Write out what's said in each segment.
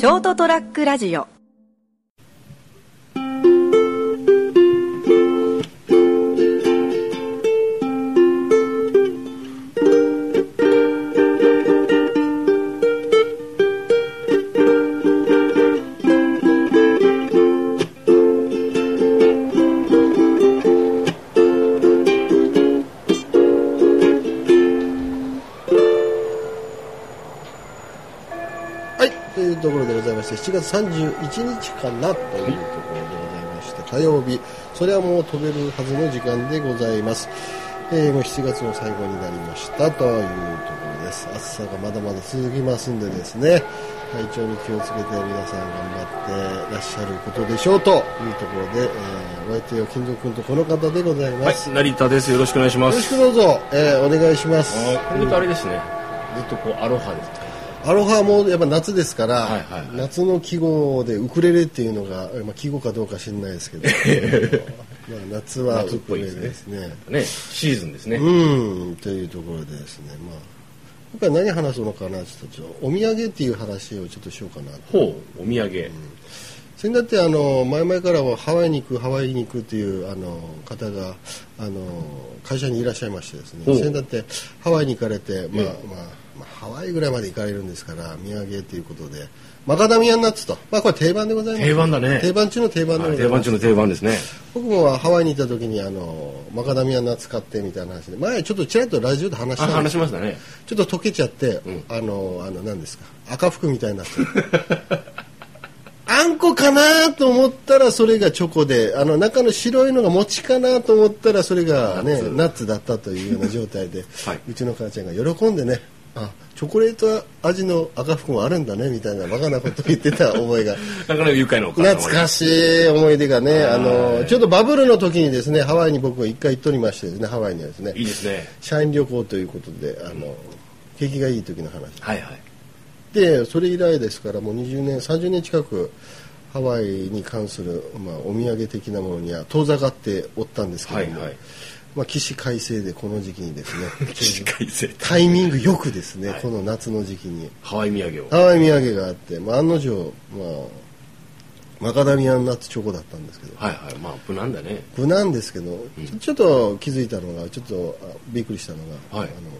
ショートトラックラジオ。い、というところでございまして、7月31日かなというところでございまして、火曜日、それはもう飛べるはずの時間でございます。えーもう7月の最後になりましたというところです。暑さがまだまだ続きますんでですね、体調に気をつけて皆さん頑張ってらっしゃることでしょうというところで、えーお相手は金蔵君とこの方でございます。はい、成田です。よろしくお願いしまよろしす。くどうぞ、えーお願いします。これとあれですね。ずっとこうアロハですか？アロハもやっぱ夏ですから、はいはいはい夏の季語でウクレレっていうのが、まあ、季語かどうか知らないですけど まあ夏はウクレレいですねね。ね、シーズンですね。うんというところでですね、まあ、今回何話すのかなちょっとちょっとお土産っていう話をちょっとしようかなと。ほう、お土産。それだってあの前々からはハワイに行くハワイに行くっていうあの方があの会社にいらっしゃいましてですねそれだってハワイに行かれて、まあまあまあ、ハワイぐらいまで行かれるんですから土産ということで。マカダミアンナッツと、まあ、これ定番でございます。定番だね。定番中の定番でございます、定番中の定番ですね。僕もハワイにいた時にあのマカダミアンナッツ買ってみたいな話で。前ちょっとちらっとラジオで話しあ、たんです。話しましたね。ちょっと溶けちゃって、ん。あの、あの、何ですか、赤服みたいになってる あんこかなと思ったらそれがチョコで、あの中の白いのが餅かなと思ったらそれがね、ナッツ。ナッツだったというような状態で、はい。うちの母ちゃんが喜んでね、あ、チョコレート味の赤服もあるんだねみたいなバカなことを言ってた覚えが なかなか愉快な懐かしい思い出がね、あの、ちょっとバブルの時にですね、ハワイに僕が一回行っておりましてですね、ハワイにはですね、いいですね。社員旅行ということで、あの、景気がいい時の話。はいはい。でそれ以来ですからもう20年30年近くハワイに関する、まあ、お土産的なものには遠ざかっておったんですけども、はいはい。まあ、起死回生でこの時期にですね 起死回生タイミングよくですね、はいこの夏の時期にハワイ土産を。ハワイ土産があって、まあ、案の定、まあ、マカダミアンナッツチョコだったんですけどはいはい。まあ、無難だね。無難ですけど、ちょちょっと気づいたのがちょっとあびっくりしたのが、はいあの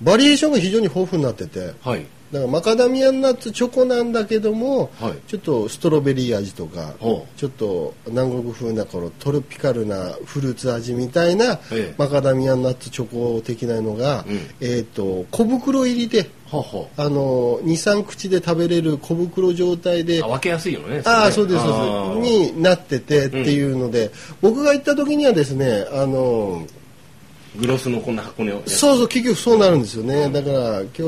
バリエーションが非常に豊富になってて、はい。だからマカダミアンナッツチョコなんだけども、はい。ちょっとストロベリー味とかちょっと南国風なこのトロピカルなフルーツ味みたいなええ。マカダミアンナッツチョコ的なのが、うんえー、と小袋入りでほうほあの23口で食べれる小袋状態でう。あ、分けやすいよね。ああそうですそうです。になっててっていうので、僕が行った時にはですねあのグロスのこんな箱のやつ。そうそう結局そうなるんですよね、だから今日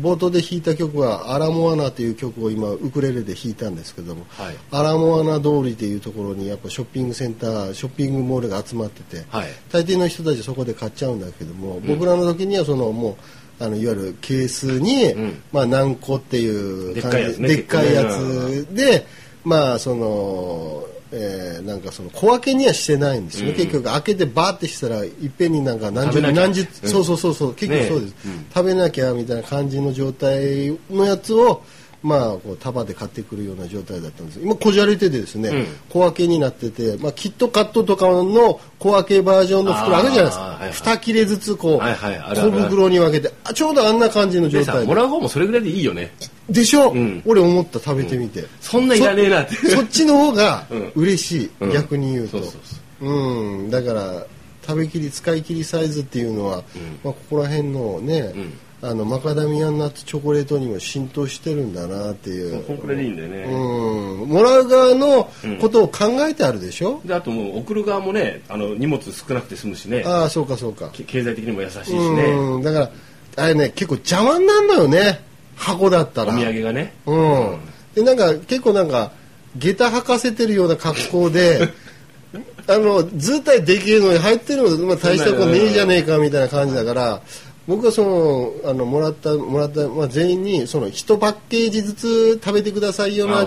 冒頭で弾いた曲は「アラモアナ」という曲を今ウクレレで弾いたんですけども、はい。アラモアナ通りというところにやっぱショッピングセンターショッピングモールが集まってて、はい。大抵の人たちそこで買っちゃうんだけども、僕らの時にはそのもうあのいわゆるケースに、ん。まあ、何個っていうでっかいやつね。でっかいや結つでまあその、えーなんかその小分けにはしてないんですよね、結局開けてバーってしたらいっぺんになんか何十何十、うん。そうそうそうそう。結局そうです、ねうん。食べなきゃみたいな感じの状態のやつをまあこう束で買ってくるような状態だったんです。今こじゃれててですね、うん。小分けになってて、まあ、キットカットとかの小分けバージョンの袋あるじゃないですか、はいはい。2切れずつこう、小袋に分けてあちょうどあんな感じの状態で。もらう方もそれぐらいでいいよね。でしょ、うん。俺思った食べてみて、そんないらねえなって。そっちの方がうん。嬉しい、うん。逆に言うと。そうそうそう。うん。だから食べきり使い切りサイズっていうのは、まあ、ここら辺のね、あのマカダミアンナッツチョコレートにも浸透してるんだなっていう。こんくらいでいいんだよね。うん。もらう側のことを考えてあるでしょ、であともう送る側もねあの荷物少なくて済むしね。ああそうかそうか。け経済的にも優しいしね。うん。だからあれね結構邪魔になるのよね箱だったら。お土産がね。うん、でなんか結構なんか下駄履かせてるような格好で あの図体でけえのに入ってるの、まあ、大したことねえじゃねえかみたいな感じだから僕はそのあのもらったもらった、まあ、全員にその1パッケージずつ食べてくださいような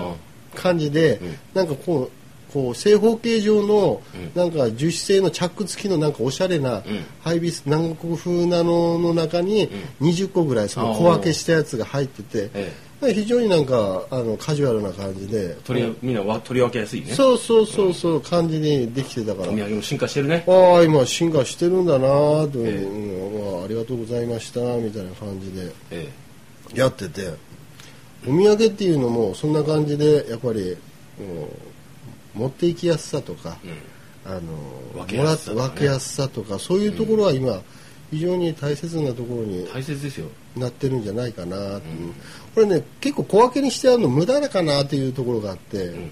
感じで、なんかこうこう正方形状の、なんか樹脂製のチャック付きのなんかおしゃれな、ハイビス南国風なのの中に20個ぐらいその小分けしたやつが入ってて、え非常になんかあのカジュアルな感じで。取りみんなわ取り分けやすいね。そうそうそうそう感じにできてたから。お土産も進化してるね。ああ今進化してるんだなと、ええ。うんまあ、ありがとうございましたみたいな感じでえ。やってて。お土産っていうのもそんな感じでやっぱり、うん持っていきやすさとか、えうん。あの分けやすささとかそういうところは今、非常に大切なところに大切ですよ。なってるんじゃないかなう、これね結構小分けにしてあるの無駄だかなっていうところがあって、ん。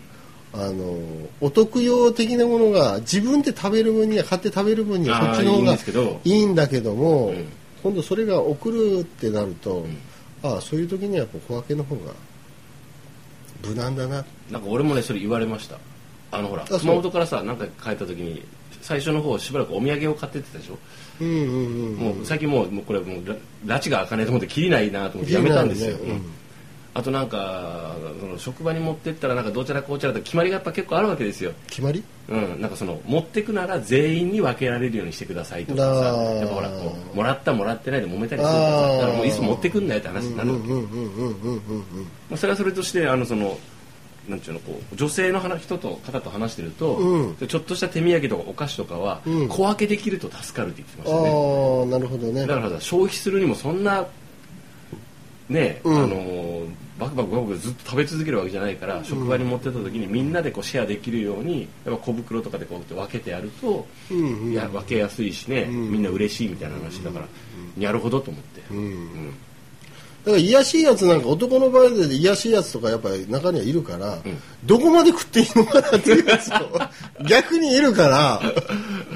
あのお得用的なものが自分で食べる分には買って食べる分にはあーそっちの方がいいんだけども、うん。今度それが送るってなると、んああそういう時には小分けの方が無難だな。なんか俺もねそれ言われましたあのほら熊本からさなんか帰った時に最初の方しばらくお土産を買ってってたでしょ、うんうんうんもう最近もうもうこれもうら拉致が開かないと思って切りないなと思ってやめたんですよ、ね。うん。あとなんかその職場に持ってったらなんかどちらこうちらと決まりがやっぱ結構あるわけですよ。決まり？うん、なんかその持ってくなら全員に分けられるようにしてくださいとかさ。やっぱほらこうもらったもらってないで揉めたりするからだからもういつも持ってくんなよって話になるわけ、うんうんうんうんうんうん。まあ、それはそれとしてあのそのなんていうのこう女性の話人と方と話してると、うん。でちょっとした手土産とかお菓子とかは、うん。小分けできると助かるって言ってまあしたね。あなるほどね。だからさ消費するにもそんなね、うん。あのバクバクバクバクずっと食べ続けるわけじゃないから、職場に持ってった時にみんなでこうシェアできるようにやっぱ小袋とかでこうやって分けてやると、うんうん。いや分けやすいしね、ん。みんな嬉しいみたいな話だから、なるほどと思って、うん。うんだから癒やしいやつなんか男の場合で癒やしいやつとかやっぱり中にはいるから、ん。どこまで食っていいのかなっていうやつを逆にいるから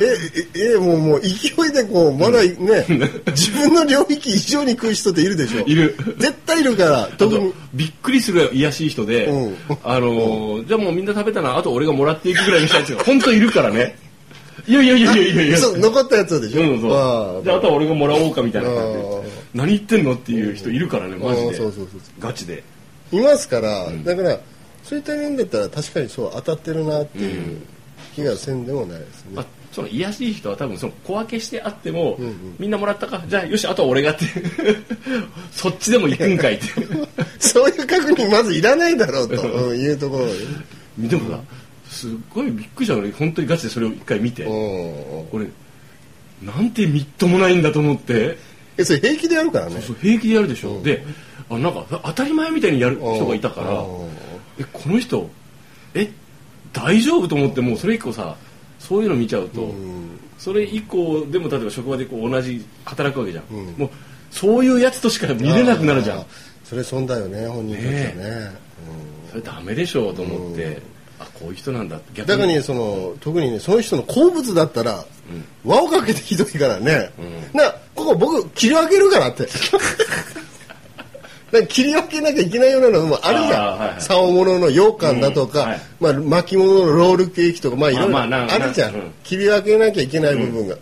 えええもうもう勢いでこうまだね、自分の領域以上に食う人っているでしょ。いる。絶対いるから特に。びっくりする癒やしい人で、うん。あのーじゃあもうみんな食べたなあと俺がもらっていくぐらいにしたやつが本当いるからねいやいやいやいやいや残ったやつでしょ、うん、そう。じゃああとは俺がもらおうかみたいな感じあでー何言ってんのっていう人いるからねマジで。そうそうそうガチで。いますから、だからそういった面だったら確かにそう当たってるなっていう気がせんでもないですね、まあ、その癒やしい人は多分その小分けしてあっても、んうん。みんなもらったかじゃあよしあとは俺がって。そっちでも行くんかいって。そういう確認まずいらないだろうとうん。いうところででもさすっごいびっくりした。俺本当にガチでそれを一回見て。うん俺なんてみっともないんだと思って。えそれ平気でやるからね。そう平気でやるでしょ、であなんか当たり前みたいにやる人がいたからうんえこの人え大丈夫と思ってもうそれ以降さそういうの見ちゃうと、うん。それ以降でも例えば職場でこう同じ働くわけじゃん、うん。もうそういうやつとしか見れなくなるじゃん。それ損だよね本人としてはね。それダメでしょうと思って、あこういう人なんだって。逆だからねその特にねその人の好物だったら、輪をかけてひどいからね、なここ僕切り分けるからって。だ切り分けなきゃいけないようなのもあるじゃん、あーはいはい。竿物の羊羹だとか、うんはい。まあ、巻物のロールケーキとかまあいろいろまあるじゃん、なうん。切り分けなきゃいけない部分が、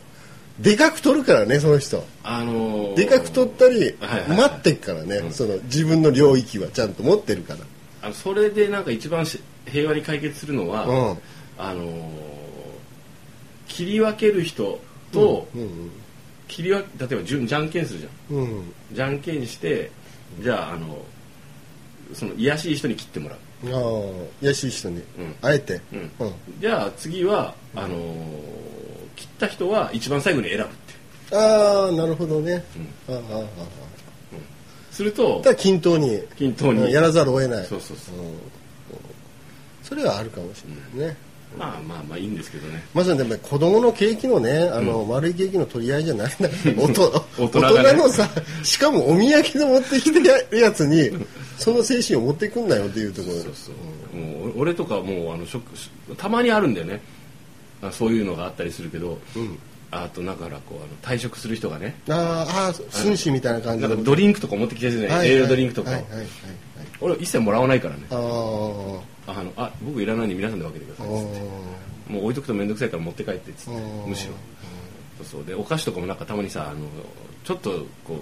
でかく取るからねその人。あのーでかく取ったり、はいはい待ってっからね、その自分の領域はちゃんと持ってるからあのそれでなんか一番し平和に解決するのは、うん。あのー切り分ける人と、うん切り分け例えばじゅんじゃんけんするじゃん。うん。じゃんけんしてじゃああのその癒やしい人に切ってもらう。ああ優しい人に、ん。あえて、うん。うん。じゃあ次はあのー切った人は一番最後に選ぶってああなるほどね、ああああああするとだ均等に均等に。うんやらざるを得ない。そうそうそう、ん。それはあるかもしれないね、まあまあまあいいんですけどね。まさにでも子供のケーキのねあの、丸いケーキの取り合いじゃないんだから大人大大人のさしかもお土産で持ってきてるやつにその精神を持ってくんなよっていうところ。そうそう、もう俺とかもうあのショックたまにあるんだよね。あそういうのがあったりするけど、んあとだからこうあの退職する人がね。あーあー紳士みたいな感じなんのかドリンクとか持ってきてるじゃない、はい栄養ドリンクとか、俺一切もらわないからね。あー。あのあ僕いらないんで皆さんで分けてくだあさい。っつっもう置いとくと面倒くさいから持って帰ってっつってうんむしろ。そう。でお菓子とかもなんかたまにさあのちょっとこう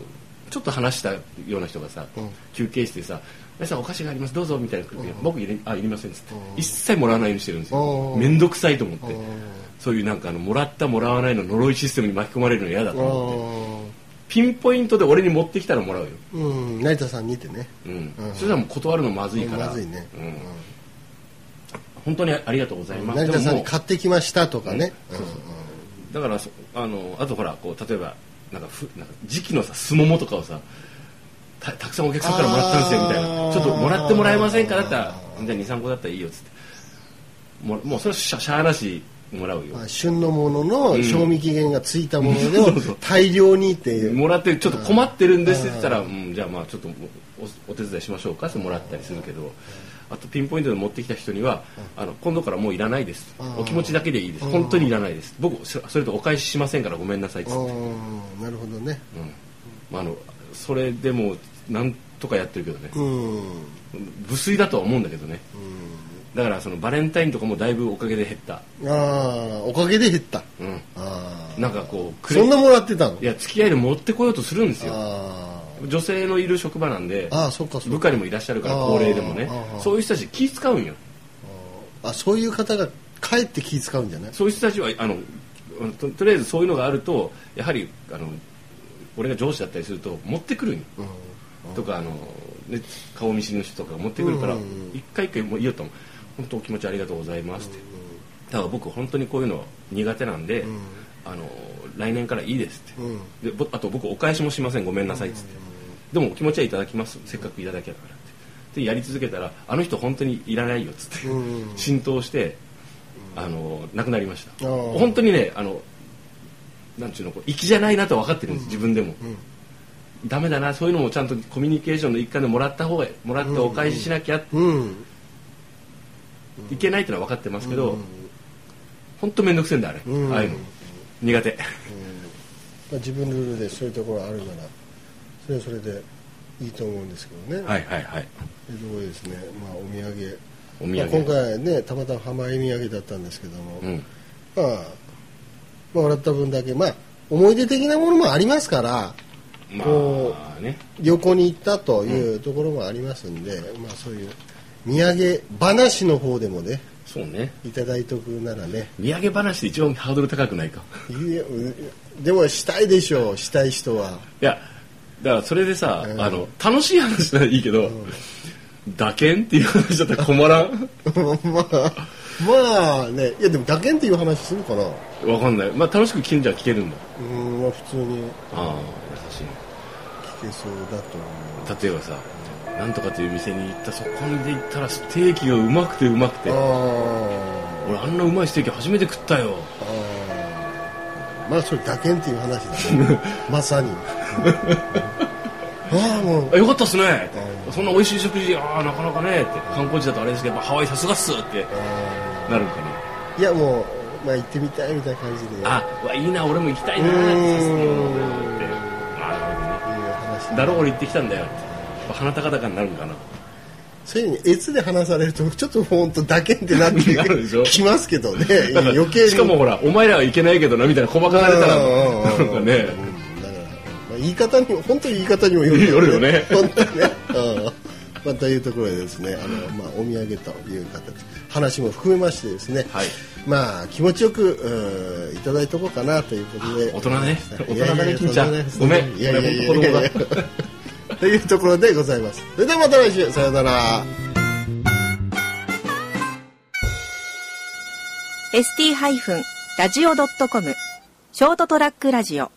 ちょっと話したような人がさ、うん。休憩室でさ「皆さんお菓子がありますどうぞ」みたいな来るけど僕いれあいりません」っつって。一切もらわないようにしてるんですよ。うん。面倒くさいと思って。うん。そういうなんかあのもらったもらわないの呪いシステムに巻き込まれるの嫌だと思って。あピンポイントで俺に持ってきたらもらうよ、うん。成田さんにてね。うん。うん。そしたらもう断るのまずいから。まずいね。うん。本当にありがとうございます。成田さんに買ってきましたとかね。そうそう。だからそあのあとほらこう例えばなんかふなんか時期のさすももとかをさたたくさんお客さんからもらったんですよみたいな。ちょっともらってもらえませんか？だったらじゃあ23個だったらいいよっつって。もうもうそれはしゃしゃあなしもらうよ。まあ旬のもののん。賞味期限がついたものでを大量にっていう。もらってちょっと困ってるんですって言ったら、うん、じゃあまあちょっとおお手伝いしましょうかってもらったりするけどあとピンポイントで持ってきた人にはあの今度からもういらないです。お気持ちだけでいいです。本当にいらないです。僕そそれとお返ししませんからごめんなさいっつって、ああなるほどね。うん。まあ、あのそれでもなんとかやってるけどね。うん。無粋だとは思うんだけどね。だからそのバレンタインとかもだいぶおかげで減った、ああおかげで減った。うん、ああなんかこうそんなもらってたの？いや付き合いで持ってこようとするんですよ。あ女性のいる職場なんであああそっかそっか。部下にもいらっしゃるから高齢でもね。そういう人たち気使うんよ。あそういう方がかえって気使うんじゃない？そういう人たちはあのととりあえずそういうのがあるとやはりあの俺が上司だったりすると持ってくるんよ。うんとかあの、ね、顔見知りの人とかが持ってくるから一回一回もう言おうと思う本当お気持ちありがとうございますって。だから僕本当にこういうの苦手なんで、ん。あの来年からいいですって、うん。でぼあと僕お返しもしません。ごめんなさいっつって、でもお気持ちはいただきます。せっかくいただけたからって。でやり続けたらあの人本当にいらないよっつって、うん。浸透してあの亡くなりました。本当にねあのなんちゅうのこう粋じゃないなと分かってるんです、自分でも、ダメだなそういうのもちゃんとコミュニケーションの一環でもらった方がもらってお返ししなきゃ。うん。いけないってのは分かってますけど、うん。本当面倒くせえんだあれ、うん。ああいうの。苦手。まあ、自分ルールでそういうところあるならそれはそれでいいと思うんですけどね、はいはいはい。というところでですね、まあ、お土産。お土産、まあ、今回ねたまたま浜江土産だったんですけども、うん。まあ、まあもらった分だけまあ思い出的なものもありますからまこあね。旅行に行ったというところもありますんで、まあそういう土産話の方でもねそうね。いただいとくならね。土産話で一番ハードル高くないか。いやうでもしたいでしょうしたい人は。いやだからそれでさ、うんあの楽しい話ならいいけど、打鍵っていう話だったら困らん？まあまあねいやでも打鍵っていう話するかなわかんない。まあ楽しく聞けるんじゃ聞けるんだ。うんまあ普通に。ああ優しい。聞けそうだと思う。例えばさなんとかという店に行ったそこにで行ったらステーキがうまくてうまくて。あ俺あんなうまいステーキ初めて食ったよ。あああまあそれ打鍵っていう話だね。まさに。ああもうあよかったっすね。うそんな美味しい食事ああなかなかねって。観光地だとあれですけどハワイさすがっすってあなるんかね。ーいやもうまあ行ってみたいみたいな感じで。あうわいいな俺も行きたいなってあなるほどね。だろ俺行ってきたんだよって。鼻高々になるんかなそういうふうに越で話されるとちょっと本当打鍵ってなって なるでしょ。きますけどね。余計に。しかもほらお前らはいけないけどなみたいな細かかれたらね。うんだから、まあ、言い方にも本当に言い方にもよるよるよね。本当にね、うん。まあ、というところでですねあの、まあ、お土産という形。話も含めましてですね、はい。まあ気持ちよくうんいただいとこうかなということで。大人ね。大人だね金ちゃん。ごめん。いやいというところでございます。それではまた来週。さようなら。ST- ラジオ .com ショートトラックラジオ。